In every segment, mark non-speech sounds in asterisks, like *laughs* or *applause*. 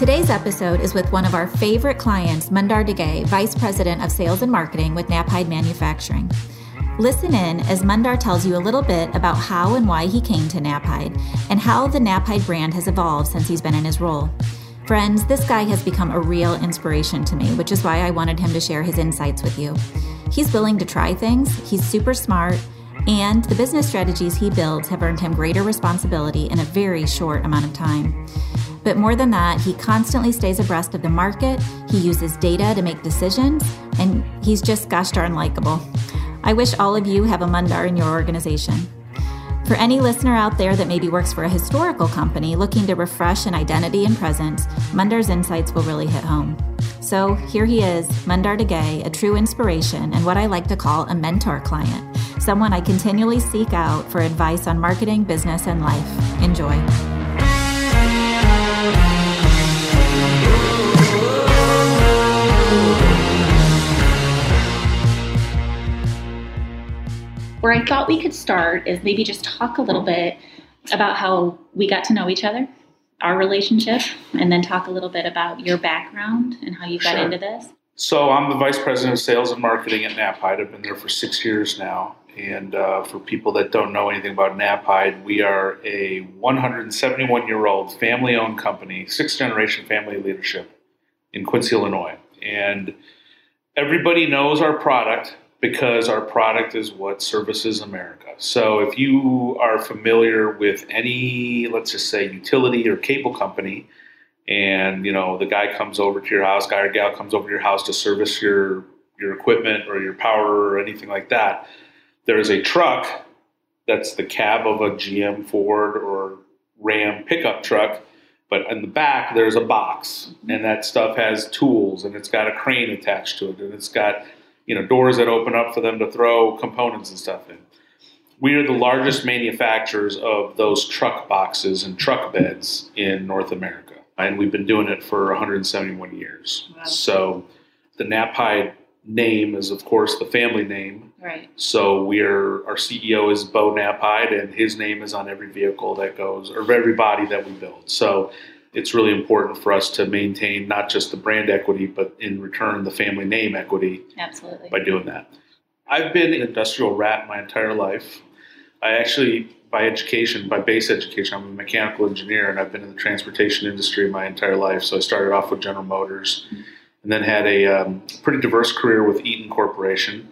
Today's episode is with one of our favorite clients, Mundar Degay, Vice President of Sales and Marketing with Knapheide Manufacturing. Listen in as Mundar tells you a little bit about how and why he came to Knapheide and how the Knapheide brand has evolved since he's been in his role. Friends, this guy has become a real inspiration to me, which is why I wanted him to share his insights with you. He's willing to try things, he's super smart, and the business strategies he builds have earned him greater responsibility in a very short amount of time. But more than that, he constantly stays abreast of the market, he uses data to make decisions, and he's just gosh darn likable. I wish all of you have a Mundar in your organization. For any listener out there that maybe works for a historical company looking to refresh an identity and presence, Mundar's insights will really hit home. So here he is, Mundar Degay, a true inspiration and what I like to call a mentor client, someone I continually seek out for advice on marketing, business, and life. Enjoy. Where I thought we could start is maybe just talk a little bit about how we got to know each other, our relationship, and then talk a little bit about your background and how you got Sure. into this. So I'm the vice president of sales and marketing at Knapheide. I've been there for six years now. And uh, for people that don't know anything about Knapheide, we are a 171 year old family owned company, sixth generation family leadership in Quincy, Illinois. And everybody knows our product because our product is what services America. So if you are familiar with any, let's just say, utility or cable company, and you know the guy comes over to your house, guy or gal comes over to your house to service your your equipment or your power or anything like that. There is a truck that's the cab of a GM, Ford, or Ram pickup truck, but in the back there's a box, and that stuff has tools, and it's got a crane attached to it, and it's got you know doors that open up for them to throw components and stuff in. We are the largest manufacturers of those truck boxes and truck beds in North America, and we've been doing it for 171 years. Wow. So, the Knapheide name is, of course, the family name. Right. So we're our CEO is Bo Knapheide, and his name is on every vehicle that goes or every body that we build. So it's really important for us to maintain not just the brand equity, but in return the family name equity Absolutely. by doing that. I've been an industrial rat my entire life. I actually, by education, by base education, I'm a mechanical engineer, and I've been in the transportation industry my entire life. So I started off with General Motors, mm-hmm. And then had a um, pretty diverse career with Eaton Corporation.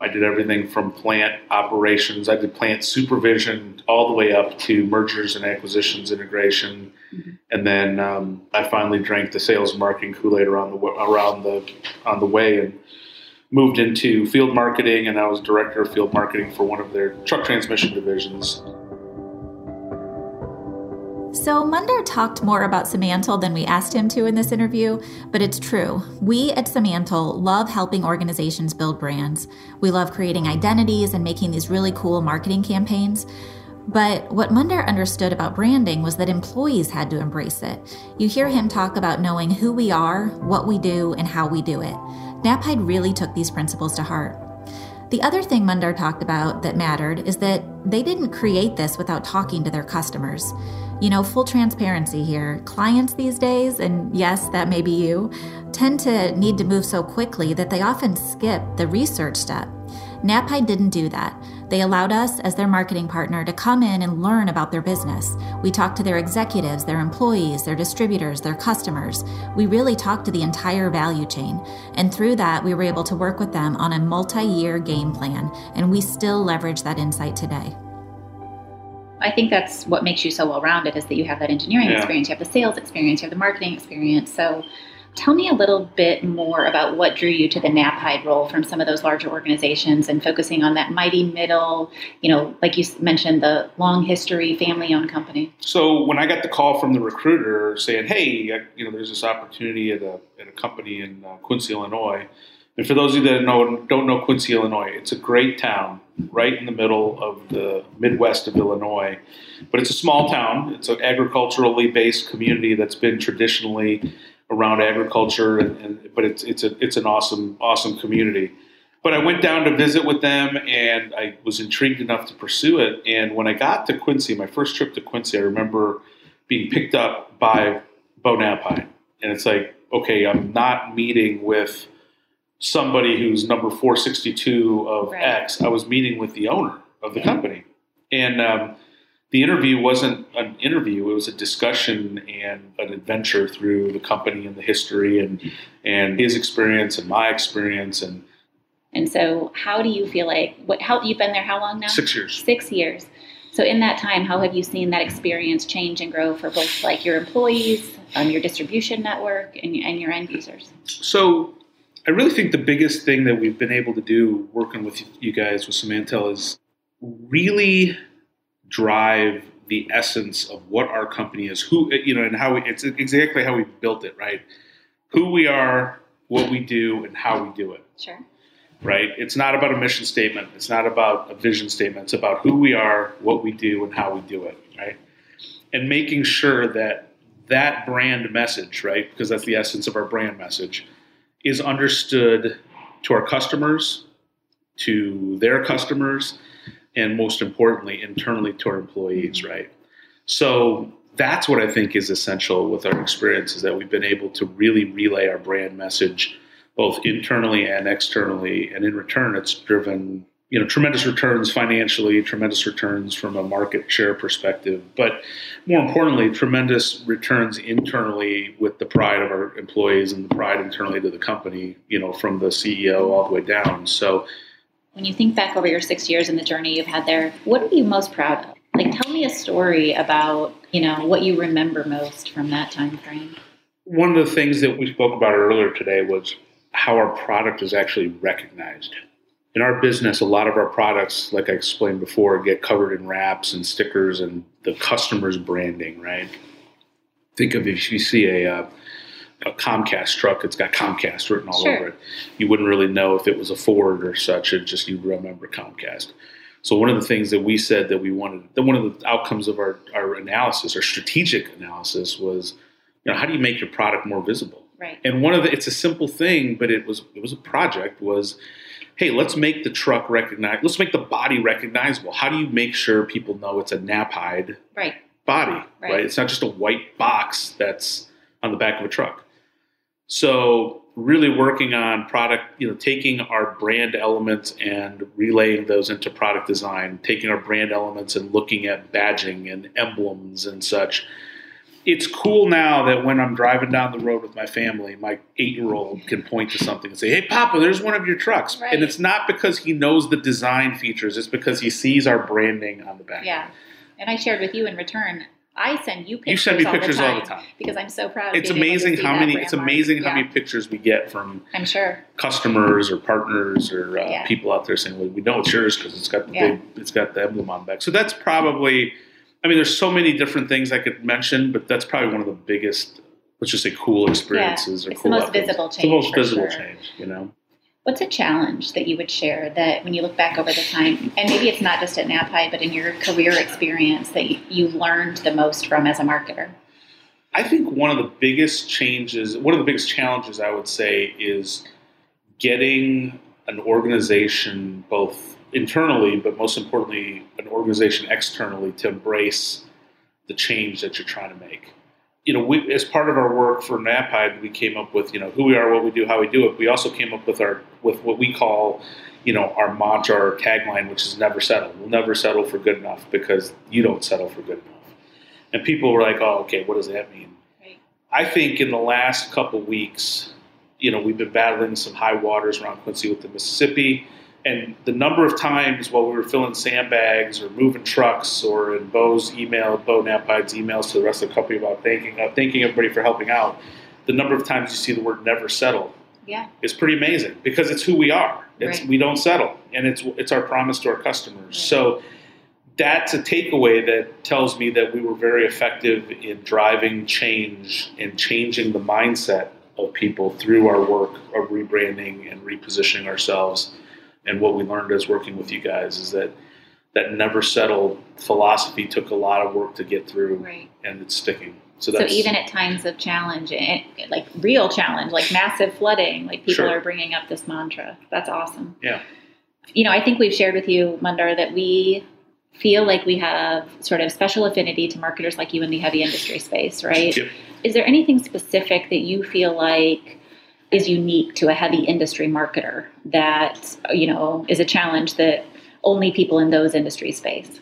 I did everything from plant operations. I did plant supervision all the way up to mergers and acquisitions integration, Mhm. and then um, I finally drank the sales and marketing Kool Aid around the around the on the way and moved into field marketing. And I was director of field marketing for one of their truck transmission divisions. So, Mundar talked more about Simantel than we asked him to in this interview, but it's true. We at Simantel love helping organizations build brands. We love creating identities and making these really cool marketing campaigns. But what Mundar understood about branding was that employees had to embrace it. You hear him talk about knowing who we are, what we do, and how we do it. Knapheide really took these principles to heart. The other thing Mundar talked about that mattered is that they didn't create this without talking to their customers. You know, full transparency here. Clients these days, and yes, that may be you, tend to need to move so quickly that they often skip the research step. Knapheide didn't do that. They allowed us, as their marketing partner, to come in and learn about their business. We talked to their executives, their employees, their distributors, their customers. We really talked to the entire value chain. And through that, we were able to work with them on a multi year game plan, and we still leverage that insight today. I think that's what makes you so well rounded is that you have that engineering Yeah. experience, you have the sales experience, you have the marketing experience. So tell me a little bit more about what drew you to the Knapheide role from some of those larger organizations and focusing on that mighty middle, you know, like you mentioned, the long history, family owned company. So when I got the call from the recruiter saying, "Hey, you know, there's this opportunity at a at a company in uh, Quincy, Illinois," and for those of you that know don't know Quincy, Illinois, it's a great town right in the middle of the Midwest of Illinois, but it's a small town. It's an agriculturally based community that's been traditionally around agriculture, and, and but it's it's a it's an awesome awesome community. But I went down to visit with them, and I was intrigued enough to pursue it. And when I got to Quincy, my first trip to Quincy, I remember being picked up by Bo Knapheide. And it's like, okay, I'm not meeting with somebody who's number 462 of Right. X. I was meeting with the owner of the company. And um, the interview wasn't an interview, it was a discussion and an adventure through the company and the history and, and his experience and my experience and And so, how do you feel like what? How you've been there? How long now? six years. Six years. So, in that time, how have you seen that experience change and grow for both like your employees, um, your distribution network, and, and your end users? So I really think the biggest thing that we've been able to do working with you guys with Simantel is really drive the essence of what our company is, who you know, and how we, it's exactly how we built it, right? Who we are, what we do, and how we do it, Sure. right? It's not about a mission statement. It's not about a vision statement. It's about who we are, what we do, and how we do it, right? And making sure that that brand message, right? Because that's the essence of our brand message, is understood to our customers, to their customers, and most importantly, internally to our employees, mm-hmm. right? So that's what I think is essential with our experience is that we've been able to really relay our brand message both internally and externally, and in return, it's driven you know tremendous returns financially, tremendous returns from a market share perspective, but more importantly, tremendous returns internally with the pride of our employees and the pride internally to the company. You know, from the CEO all the way down. So When you think back over your six years and the journey you've had there, what are you most proud of? Like, tell me a story about you know what you remember most from that time frame. one of the things that we spoke about earlier today was how our product is actually recognized. In our business, a lot of our products, like I explained before, get covered in wraps and stickers and the customer's branding, right? Think of if you see a, uh, a Comcast truck, it's got Comcast written all Sure. over it. You wouldn't really know if it was a Ford or such, it just you remember Comcast. So one of the things that we said that we wanted, that one of the outcomes of our, our analysis, our strategic analysis was, you know, how do you make your product more visible? Right. And one of the it's a simple thing, but it was it was a project was hey, let's make the truck recognize let's make the body recognizable. How do you make sure people know it's a Knapheide Right. body, Right. right? It's not just a white box that's on the back of a truck. So really working on product, you know, taking our brand elements and relaying those into product design, taking our brand elements and looking at badging and emblems and such. It's cool now that when I'm driving down the road with my family, my eight-year-old can point to something and say, "Hey, Papa, there's one of your trucks." Right. And it's not because he knows the design features; it's because he sees our branding on the back. Yeah. And I shared with you in return. I send you pictures. You send me all pictures the time all the time. because I'm so proud. It's of being able to amazing how many. It's amazing how many pictures we get from I'm sure. customers or partners or uh, Yeah. people out there saying, "Well, we know it's yours because it's got the Yeah. big, it's got the emblem on the back." So that's probably. I mean, there's so many different things I could mention, but that's probably one of the biggest. Let's just say cool experiences or It's the cool. most outcomes. visible It's the most change, visible sure. change. You know. What's a challenge that you would share that when you look back over the time, and maybe it's not just at Knapheide, but in your career experience that you learned the most from as a marketer? I think one of the biggest changes, one of the biggest challenges I would say is getting an organization both internally, but most importantly, an organization externally to embrace the change that you're trying to make. You know, we, as part of our work for Knapheide, we came up with, you know, who we are, what we do, how we do it. We also came up with our, with what we call, you know, our mantra, our tagline, which is never settle. We'll never settle for good enough because you don't settle for good enough. And people were like, oh, okay, what does that mean? Right. I think in the last couple weeks, you know, we've been battling some high waters around Quincy with the Mississippi. And the number of times while we were filling sandbags or moving trucks or in Bo's email, Bo Knapheide's emails to the rest of the company about thanking, uh, thanking everybody for helping out, the number of times you see the word never settle Yeah. is pretty amazing because it's who we are. It's, Right. We don't settle, and it's it's our promise to our customers. So that's a takeaway that tells me that we were very effective in driving change and changing the mindset of people through our work of rebranding and repositioning ourselves. And what we learned as working with you guys is that that never settle philosophy took a lot of work to get through, Right. and it's sticking. So So even at times of challenge, eh, like real challenge, like massive flooding, like people Sure. are bringing up this mantra. That's awesome. Yeah. You know, I think we've shared with you, Mundar, that we feel like we have sort of special affinity to marketers like you in the heavy industry space, right? Yep. Is there anything specific that you feel like is unique to a heavy industry marketer that you know is a challenge that only people in those industries face?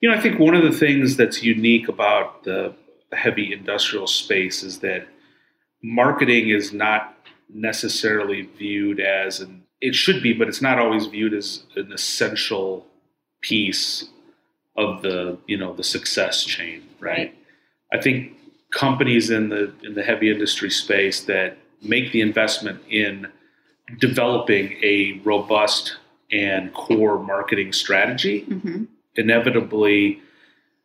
You know, I think one of the things that's unique about the heavy industrial space is that marketing is not necessarily viewed as an it should be, but it's not always viewed as an essential piece of the you know the success chain, right? Right. I think companies in the in the heavy industry space that make the investment in developing a robust and core marketing strategy Mm-hmm. inevitably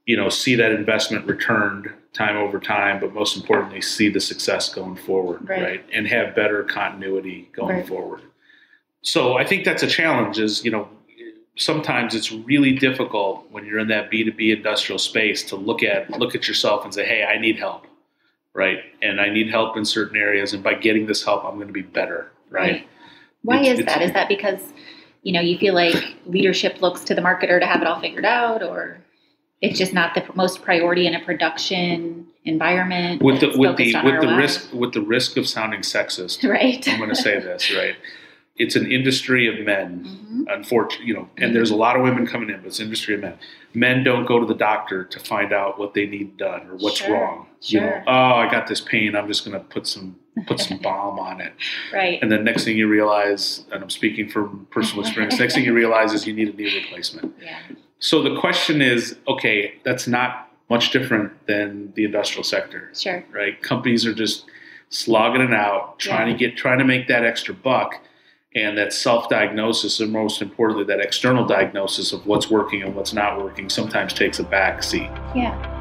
you know see that investment returned time over time but most importantly see the success going forward Right. and have better continuity going Right. forward so i think that's a challenge is you know sometimes it's really difficult when you're in that b2b industrial space to look at look at yourself and say hey i need help right and i need help in certain areas and by getting this help i'm going to be better right, Why It's- is it's- that? Is that because you know you feel like leadership looks to the marketer to have it all figured out, or it's just not the most priority in a production environment with the with the with the risk with the risk of sounding sexist *laughs* right? I'm going to say this, right? It's an industry of men, Mhm. unfortunately, you know, and there's a lot of women coming in, but it's an industry of men. Men don't go to the doctor to find out what they need done or what's Sure, wrong. You know, oh, I got this pain. I'm just going to put some put some *laughs* balm on it, Right. and then next thing you realize, and I'm speaking from personal experience, next thing you realize is you need a knee replacement. *laughs* Yeah. So the question is, okay, that's not much different than the industrial sector Sure. right? Companies are just slogging it out, trying to get, trying to make that extra buck, and that self-diagnosis, and most importantly, that external diagnosis of what's working and what's not working, sometimes takes a back seat. Yeah.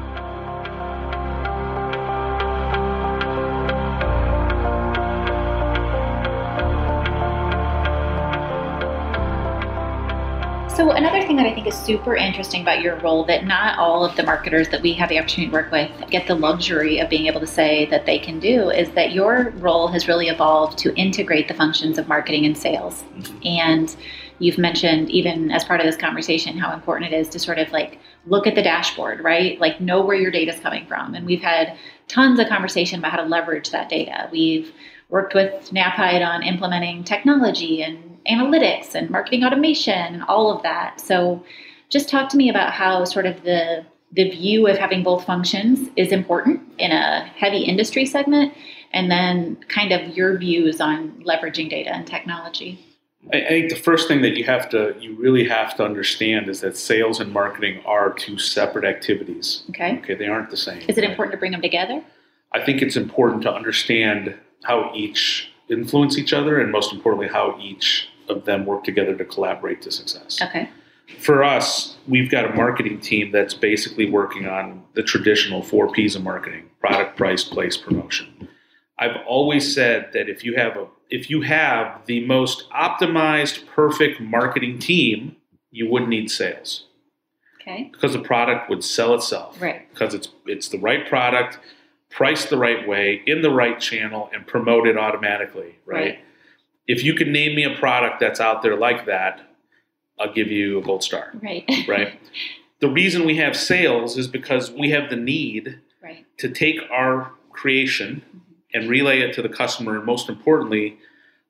Another thing that I think is super interesting about your role that not all of the marketers that we have the opportunity to work with get the luxury of being able to say that they can do is that your role has really evolved to integrate the functions of marketing and sales. Mm-hmm. And you've mentioned even as part of this conversation how important it is to sort of like look at the dashboard, right? Like know where your data is coming from. And we've had tons of conversation about how to leverage that data. We've worked with Knapheide on implementing technology and analytics and marketing automation and all of that. So just talk to me about how sort of the the view of having both functions is important in a heavy industry segment and then kind of your views on leveraging data and technology. I, I think the first thing that you have to, you really have to understand is that sales and marketing are two separate activities. Okay. Okay, they aren't the same. Is it important to bring them together? I think it's important to understand how each influence each other, and most importantly, how each of them work together to collaborate to success. Okay. For us, we've got a marketing team that's basically working on the traditional four P's of marketing: product, price, place, promotion. I've always said that if you have a if you have the most optimized, perfect marketing team, you wouldn't need sales Okay. because the product would sell itself. Right. Because it's it's the right product, priced the right way, in the right channel, and promoted automatically. Right. Right. If you can name me a product that's out there like that, I'll give you a gold star. Right. *laughs* Right. the reason we have sales is because we have the need right. to take our creation and relay it to the customer, and most importantly,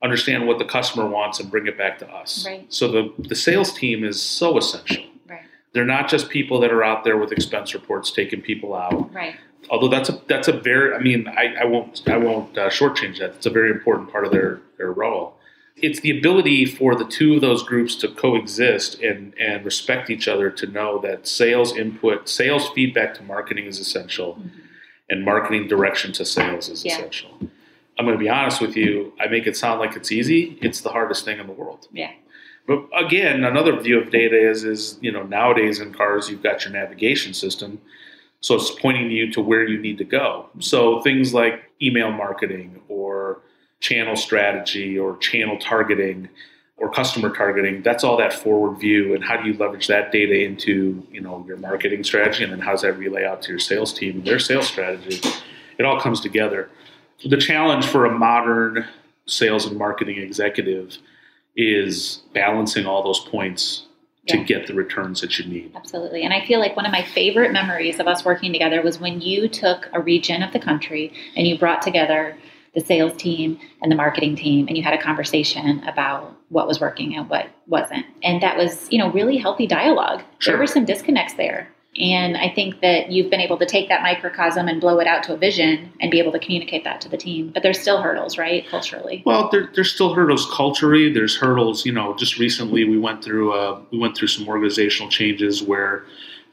understand what the customer wants and bring it back to us. Right. So the, the sales team is so essential. Right. They're not just people that are out there with expense reports taking people out. Right. Although that's a that's a very I mean I, I won't I won't uh, shortchange that. It's a very important part of their their role. It's the ability for the two of those groups to coexist and and respect each other to know that sales input, sales feedback to marketing is essential, and marketing direction to sales is Yeah. essential. I'm going to be honest with you. I make it sound like it's easy. It's the hardest thing in the world. Yeah. But again, another view of data is is you know nowadays in cars you've got your navigation system, so it's pointing you to where you need to go. So things like email marketing or channel strategy or channel targeting or customer targeting, that's all that forward view and how do you leverage that data into, you know, your marketing strategy and then how does that relay out to your sales team and their sales strategy? It all comes together. The challenge for a modern sales and marketing executive is balancing all those points to Yeah. get the returns that you need. Absolutely. And I feel like one of my favorite memories of us working together was when you took a region of the country and you brought together the sales team and the marketing team and you had a conversation about what was working and what wasn't. And that was, you know, really healthy dialogue. Sure. There were some disconnects there. And I think that you've been able to take that microcosm and blow it out to a vision and be able to communicate that to the team. But there's still hurdles, right, culturally? Well, there, there's still hurdles culturally. There's hurdles, you know. Just recently, we went through uh, we went through some organizational changes where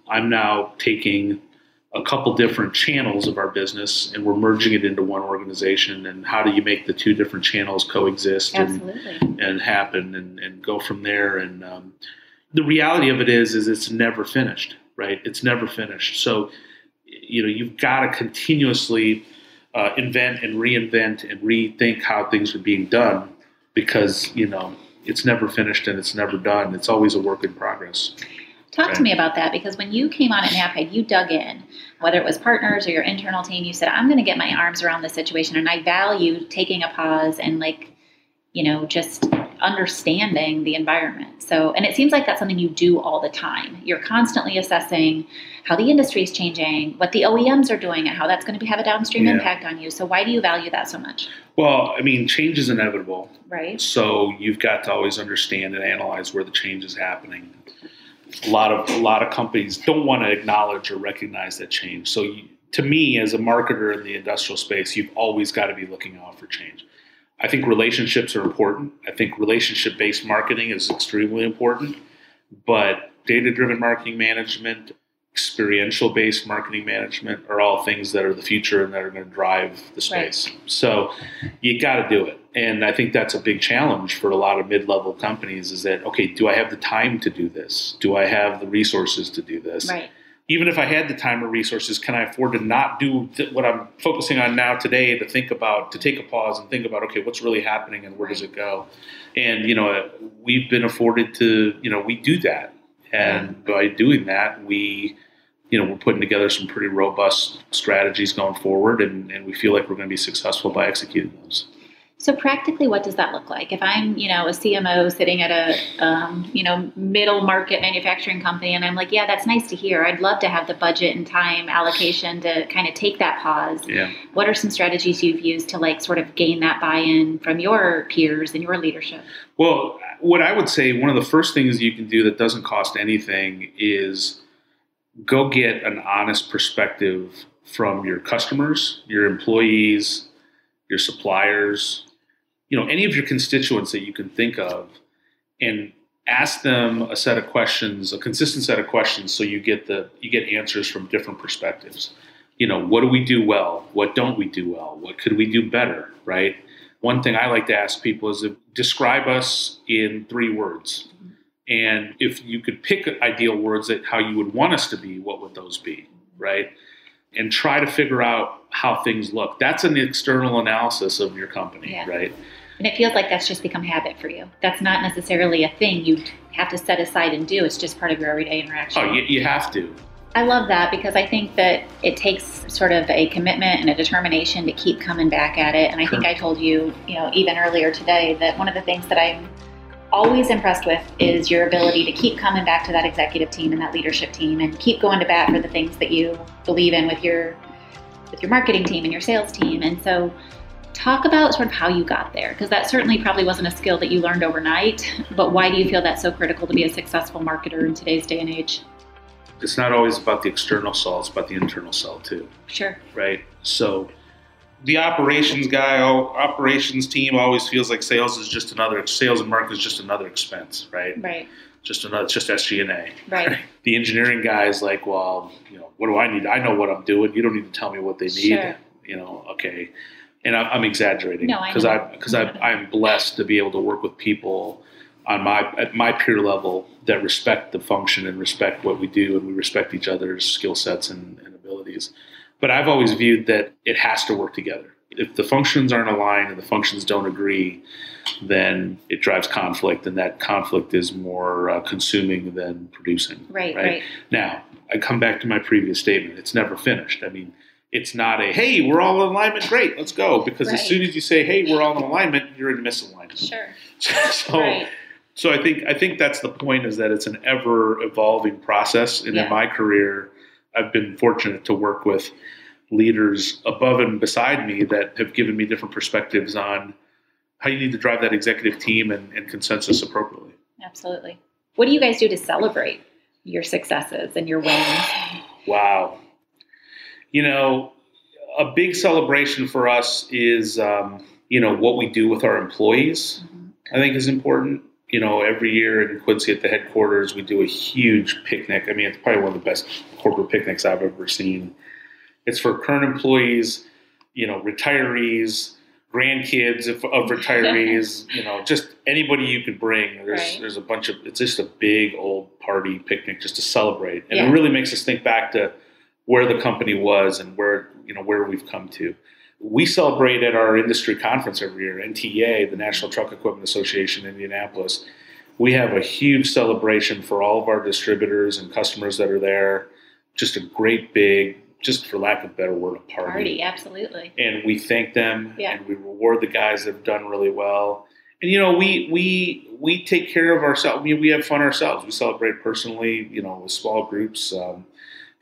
I'm now taking a couple different channels of our business and we're merging it into one organization. And how do you make the two different channels coexist and, and happen and, and go from there? And um, the reality of it is, is it's never finished, right? It's never finished. So, you know, you've got to continuously uh, invent and reinvent and rethink how things are being done because you know it's never finished and it's never done. It's always a work in progress. Talk Okay. to me about that because when you came on at Knapheide, you dug in, whether it was partners or your internal team, you said, I'm going to get my arms around this situation. And I value taking a pause and, like, you know, just understanding the environment. So, and it seems like that's something you do all the time. You're constantly assessing how the industry is changing, what the OEMs are doing, and how that's going to have a downstream Yeah. impact on you. So, why do you value that so much? Well, I mean, change is inevitable, Right? so you've got to always understand and analyze where the change is happening. A lot of a lot of companies don't want to acknowledge or recognize that change. So, you, to me, as a marketer in the industrial space, you've always got to be looking out for change. I think relationships are important. I think relationship based marketing is extremely important, but data driven marketing management, experiential based marketing management are all things that are the future and that are going to drive the space. So you got to do it. And I think that's a big challenge for a lot of mid level companies is that, okay, do I have the time to do this? Do I have the resources to do this? Right. Even if I had the time or resources, can I afford to not do th- what I'm focusing on now today to think about, to take a pause and think about, okay, what's really happening and where does it go? And, you know, we've been afforded to, you know, we do that. And by doing that, we, you know, we're putting together some pretty robust strategies going forward and, and we feel like we're going to be successful by executing those. So practically, what does that look like? If I'm, you know, a CMO sitting at a, um, you know, middle market manufacturing company, and I'm like, yeah, that's nice to hear. I'd love to have the budget and time allocation to kind of take that pause. Yeah. What are some strategies you've used to like sort of gain that buy-in from your peers and your leadership? Well, what I would say, one of the first things you can do that doesn't cost anything is go get an honest perspective from your customers, your employees, your suppliers, you know, any of your constituents that you can think of, and ask them a set of questions, a consistent set of questions, so you get the you get answers from different perspectives. You know, what do we do well? What don't we do well? What could we do better? Right. One thing I like to ask people is to describe us in three words. And if you could pick ideal words that how you would want us to be, what would those be? Right. And try to figure out how things look. That's an external analysis of your company, Yeah. right? And it feels like that's just become habit for you. That's not necessarily a thing you have to set aside and do. It's just part of your everyday interaction. Oh, you, you have to. I love that because I think that it takes sort of a commitment and a determination to keep coming back at it. And I think I told you, you know, even earlier today that one of the things that I'm always impressed with is your ability to keep coming back to that executive team and that leadership team and keep going to bat for the things that you believe in with your with your marketing team and your sales team. And so talk about sort of how you got there because that certainly probably wasn't a skill that you learned overnight, but why do you feel that's so critical to be a successful marketer in today's day and age? It's not always about the external cell, it's about the internal cell too. Sure. right? So the operations guy, operations team always feels like sales is just another sales and marketing is just another expense, right? Right. Just another, it's just SG and A. Right. *laughs* The engineering guy is like, well, you know, what do I need? I know what I'm doing. You don't need to tell me what they need. Sure. You know, okay. And I'm, I'm exaggerating No, I because. I because I I'm blessed to be able to work with people on my at my peer level that respect the function and respect what we do and we respect each other's skill sets and, and abilities. But I've always viewed that it has to work together. If the functions aren't aligned and the functions don't agree, then it drives conflict, and that conflict is more uh, consuming than producing. Right, Right. right. Now, I come back to my previous statement. It's never finished. I mean, it's not a hey, we're all in alignment, great, let's go. Because as soon as you say hey, we're all in alignment, you're in misalignment. Sure. *laughs* so right. So I think I think that's the point is that it's an ever evolving process. And Yeah. in my career, I've been fortunate to work with leaders above and beside me that have given me different perspectives on how you need to drive that executive team and, and consensus appropriately. Absolutely. What do you guys do to celebrate your successes and your wins? Wow. You know, a big celebration for us is, um, you know, what we do with our employees, I think is important. You know, every year in Quincy at the headquarters, we do a huge picnic. I mean, it's probably one of the best corporate picnics I've ever seen. It's for current employees, you know, retirees, grandkids of, of retirees, *laughs* you know, just anybody you could bring. There's Right. there's a bunch of it's just a big old party picnic just to celebrate, and Yeah. it really makes us think back to where the company was and where you know where we've come to. We celebrate at our industry conference every year, NTEA, the National Truck Equipment Association, in Indianapolis. We have a huge celebration for all of our distributors and customers that are there. Just a great big, just for lack of a better word, a Party, absolutely. and we thank them Yeah. and we reward the guys that have done really well. And you know, we we we take care of ourselves. We, we have fun ourselves. We celebrate personally, you know, with small groups. Um,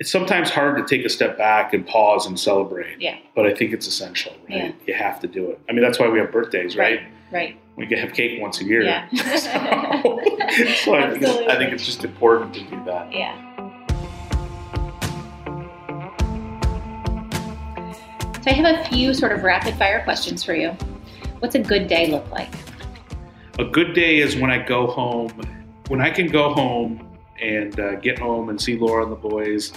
it's sometimes hard to take a step back and pause and celebrate. Yeah. But I think it's essential, right? Yeah. You have to do it. I mean, that's why we have birthdays, right? Right. We can have cake once a year. Yeah. *laughs* so so I, think I think it's just important to do that. Yeah. So I have a few sort of rapid fire questions for you. What's a good day look like? A good day is when I go home, when I can go home and uh, get home and see Laura and the boys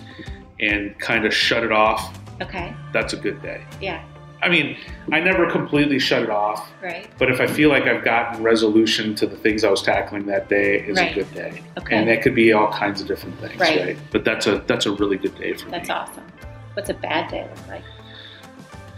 and kind of shut it off. Okay. That's a good day. Yeah. I mean, I never completely shut it off, Right. but if I feel like I've gotten resolution to the things I was tackling that day, it's Right. a good day. Okay. And that could be all kinds of different things, Right. right? But that's a that's a really good day for That's me. awesome. What's a bad day look like?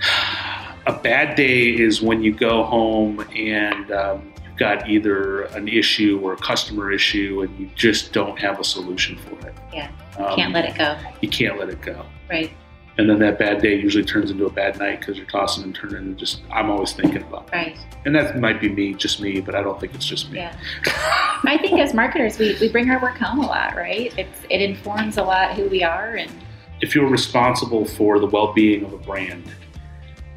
*sighs* a bad day is when you go home and um, got either an issue or a customer issue and you just don't have a solution for it. Yeah. Um, Can't let it go. You can't let it go. Right. And then that bad day usually turns into a bad night because you're tossing and turning and just, I'm always thinking about it. Right. And that might be me, just me, but I don't think it's just me. Yeah. I think as marketers, we, we bring our work home a lot, right? It's it informs a lot who we are, and if you're responsible for the well-being of a brand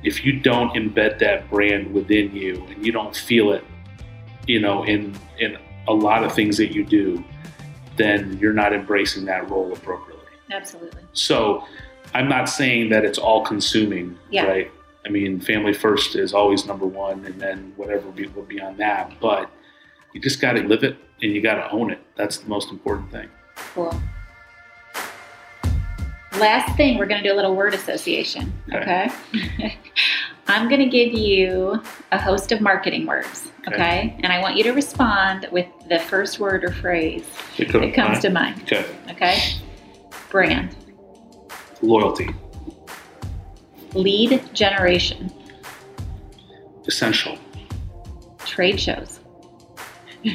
if you don't embed that brand within you and you don't feel it you know in in a lot of things that you do then you're not embracing that role appropriately absolutely. so i'm not saying that it's all consuming Yeah. right i mean family first is always number one and then whatever be, will be on that but you just got to live it and you got to own it that's the most important thing Cool. Last thing, we're going to do a little word association. Okay. *laughs* I'm going to give you a host of marketing words. Okay. Okay. And I want you to respond with the first word or phrase that comes to mind. okay Okay. Brand, loyalty lead generation, essential trade shows, *laughs*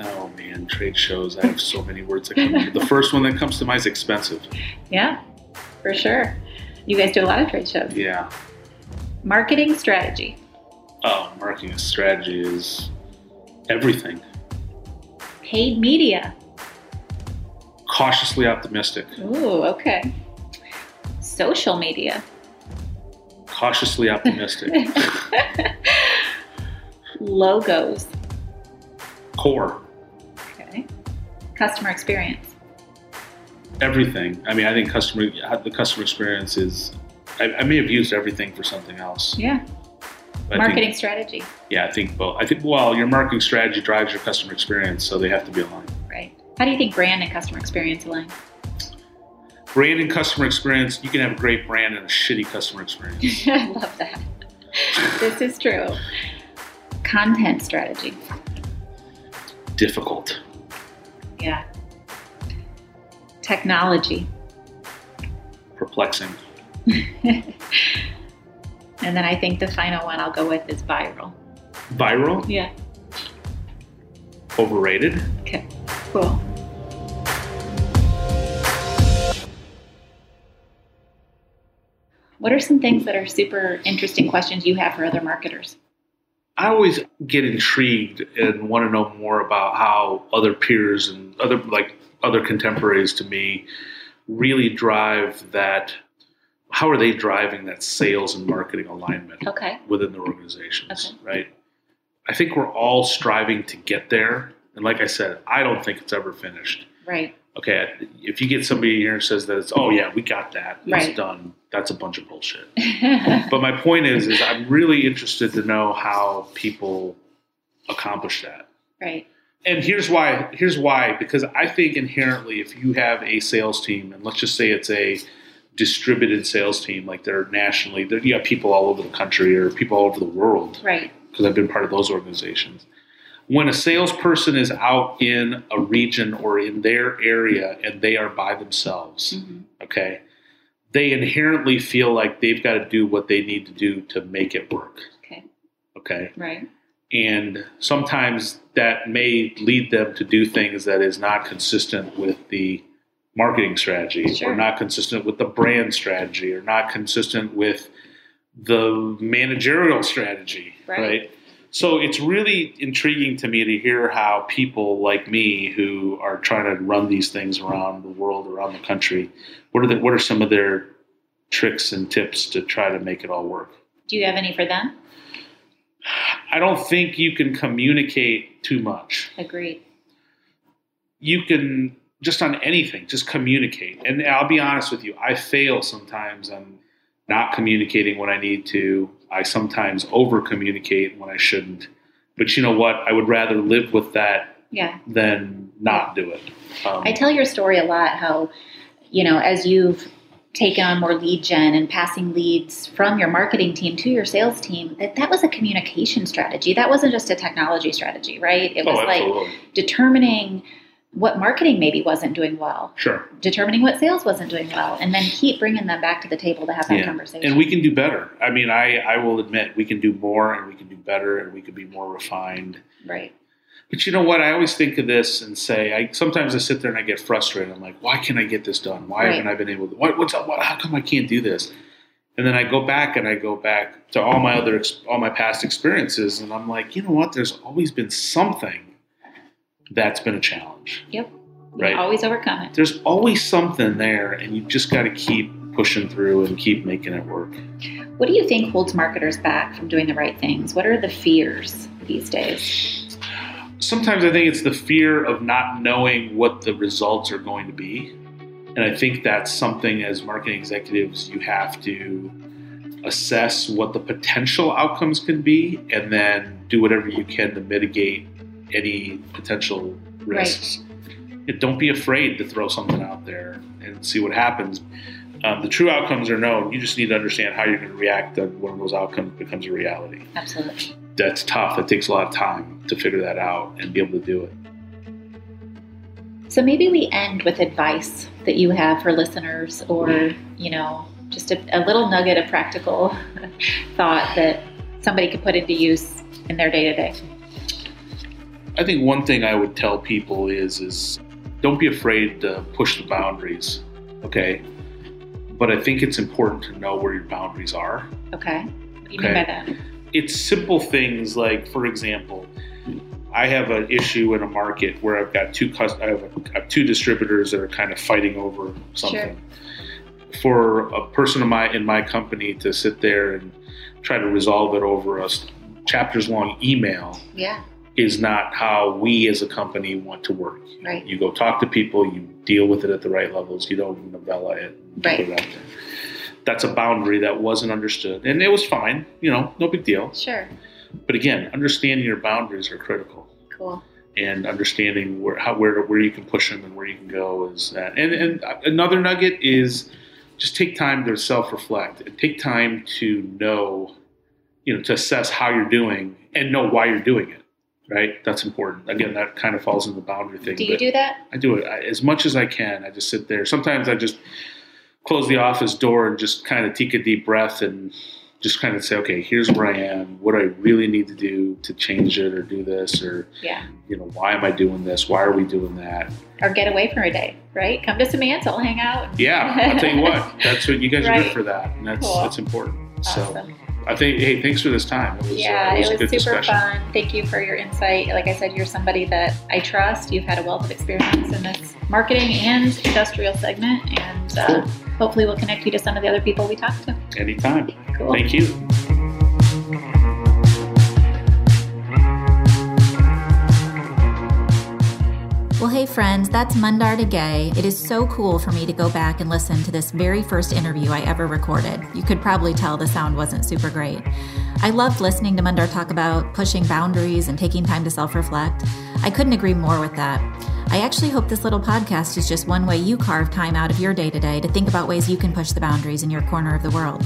Oh man, trade shows. I have so many words that come to The first one that comes to mind is expensive. yeah, for sure. You guys do a lot of trade shows. Yeah. Marketing strategy, Oh, marketing strategy is everything. paid media. Cautiously optimistic. Ooh, okay. Social media, Cautiously *laughs* optimistic. logos. Core. Okay. Customer experience, Everything. I mean, I think customer the customer experience is. I, I may have used everything for something else. yeah. but Marketing Think, strategy, yeah, I think both. I think well, your marketing strategy drives your customer experience, so they have to be aligned. right? How do you think brand and customer experience align? Brand and customer experience. You can have a great brand and a shitty customer experience. *laughs* I love that. This is true. Content strategy, Difficult. yeah. Technology, Perplexing. *laughs* and then I think the final one I'll go with is viral. Viral. Yeah. Overrated. Okay. Cool. What are some things that are super interesting questions you have for other marketers? I always get intrigued and want to know more about how other peers and other like other contemporaries to me really drive that how are they driving that sales and marketing alignment Okay. within their organizations, Okay. right? I think we're all striving to get there. And like I said, I don't think it's ever finished. Right. Okay, if you get somebody here who says that it's, oh yeah, we got that, it's Right. done, that's a bunch of bullshit. *laughs* But my point is, is I'm really interested to know how people accomplish that. right. And here's why. Here's why. Because I think inherently, if you have a sales team, and let's just say it's a distributed sales team, like they're nationally, they're, you have people all over the country or people all over the world, Right. because I've been part of those organizations. When a salesperson is out in a region or in their area and they are by themselves, Mhm. okay, they inherently feel like they've got to do what they need to do to make it work. Okay. Okay. Right. And sometimes that may lead them to do things that is not consistent with the marketing strategy Sure. or not consistent with the brand strategy or not consistent with the managerial strategy, Right. right? So it's really intriguing to me to hear how people like me who are trying to run these things around the world, around the country, what are the, what are some of their tricks and tips to try to make it all work? Do you have any for them? I don't think you can communicate too much. Agreed. You can just on anything, just communicate. And I'll be honest with you, I fail sometimes on not communicating when I need to. I sometimes over communicate when I shouldn't. But you know what? I would rather live with that Yeah. than not do it. Um, I tell your story a lot how, you know, as you've taken on more lead gen and passing leads from your marketing team to your sales team, that that was a communication strategy. That wasn't just a technology strategy, right? It oh, was like determining what marketing maybe wasn't doing well, Sure. determining what sales wasn't doing well, and then keep bringing them back to the table to have that Yeah. conversation. And we can do better. I mean, I, I will admit we can do more and we can do better and we can be more refined. right. But you know what? I always think of this and say, I sometimes I sit there and I get frustrated. I'm like, why can't I get this done? Why Right. haven't I been able to? What, what's up? What, how come I can't do this? And then I go back and I go back to all my other, all my past experiences, and I'm like, you know what? There's always been something that's been a challenge. Yep. Right. always overcome it. There's always something there, and you just got to keep pushing through and keep making it work. What do you think holds marketers back from doing the right things? What are the fears these days? sometimes I think it's the fear of not knowing what the results are going to be. And I think that's something as marketing executives you have to assess what the potential outcomes can be and then do whatever you can to mitigate any potential risks. And don't be afraid to throw something out there and see what happens. Um, the true outcomes are known. You just need to understand how you're going to react when one of those outcomes becomes a reality Absolutely. that's tough. It takes a lot of time to figure that out and be able to do it. So maybe we end with advice that you have for listeners or, you know, just a, a little nugget of practical *laughs* thought that somebody could put into use in their day to day. I think one thing I would tell people is is don't be afraid to push the boundaries. Okay. But I think it's important to know where your boundaries are. Okay. What do you Okay. mean by that? It's simple things like, for example, I have an issue in a market where I've got two cus- I have, a, I have two distributors that are kind of fighting over something. For a person in my in my company to sit there and try to resolve it over a chapters long email Yeah. Is not how we as a company want to work. Right. You go talk to people, you deal with it at the right levels. You don't novella it. Right. It. That's a boundary that wasn't understood, and it was fine. You know, no big deal. Sure. But again, understanding your boundaries are critical, Cool. and understanding where how where where you can push them and where you can go is that. And and another nugget is just take time to self reflect and take time to know, you know, to assess how you're doing and know why you're doing it. Right, that's important. Again, that kind of falls in the boundary thing. Do you do that? I do it I, as much as I can. I just sit there. Sometimes I just close the office door and just kind of take a deep breath and just kind of say, okay, here's where I am. What do I really need to do to change it or do this or Yeah. you know why am I doing this? Why are we doing that? Or get away for a day, right? Come to Simantel, hang out. Yeah, I'll tell you what. *laughs* That's what you guys are good for that, and that's Cool. that's important. So Awesome. I think, hey, thanks for this time. It was, yeah, uh, it was, it was super discussion. fun. Thank you for your insight. Like I said, you're somebody that I trust. You've had a wealth of experience in this marketing and industrial segment, and uh, cool. hopefully, we'll connect you to some of the other people we talked to. Anytime. Cool. Thank you. Well, hey, friends, that's Mundar Gay. It is so cool for me to go back and listen to this very first interview I ever recorded. You could probably tell the sound wasn't super great. I loved listening to Mundar talk about pushing boundaries and taking time to self reflect. I couldn't agree more with that. I actually hope this little podcast is just one way you carve time out of your day to day to think about ways you can push the boundaries in your corner of the world.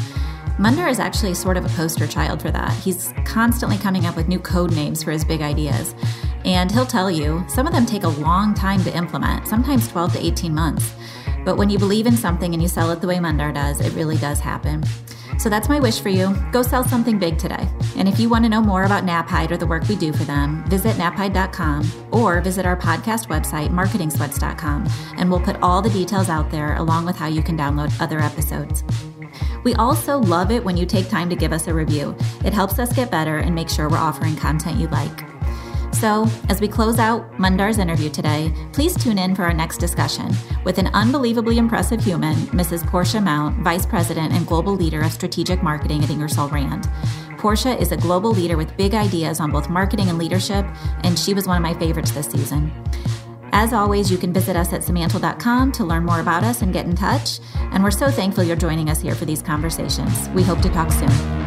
Mundar is actually sort of a poster child for that. He's constantly coming up with new code names for his big ideas. And he'll tell you some of them take a long time to implement, sometimes 12 to 18 months. But when you believe in something and you sell it the way Mundar does, it really does happen. So that's my wish for you. Go sell something big today. And if you want to know more about Knapheide or the work we do for them, visit knapheide.com or visit our podcast website, marketingsweats.com, and we'll put all the details out there along with how you can download other episodes. We also love it when you take time to give us a review. It helps us get better and make sure we're offering content you like. So, as we close out Mundar's interview today, please tune in for our next discussion with an unbelievably impressive human, Mrs. Portia Mount, Vice President and Global Leader of Strategic Marketing at Ingersoll Rand. Portia is a global leader with big ideas on both marketing and leadership, and she was one of my favorites this season. As always, you can visit us at Simantel.com to learn more about us and get in touch. And we're so thankful you're joining us here for these conversations. We hope to talk soon.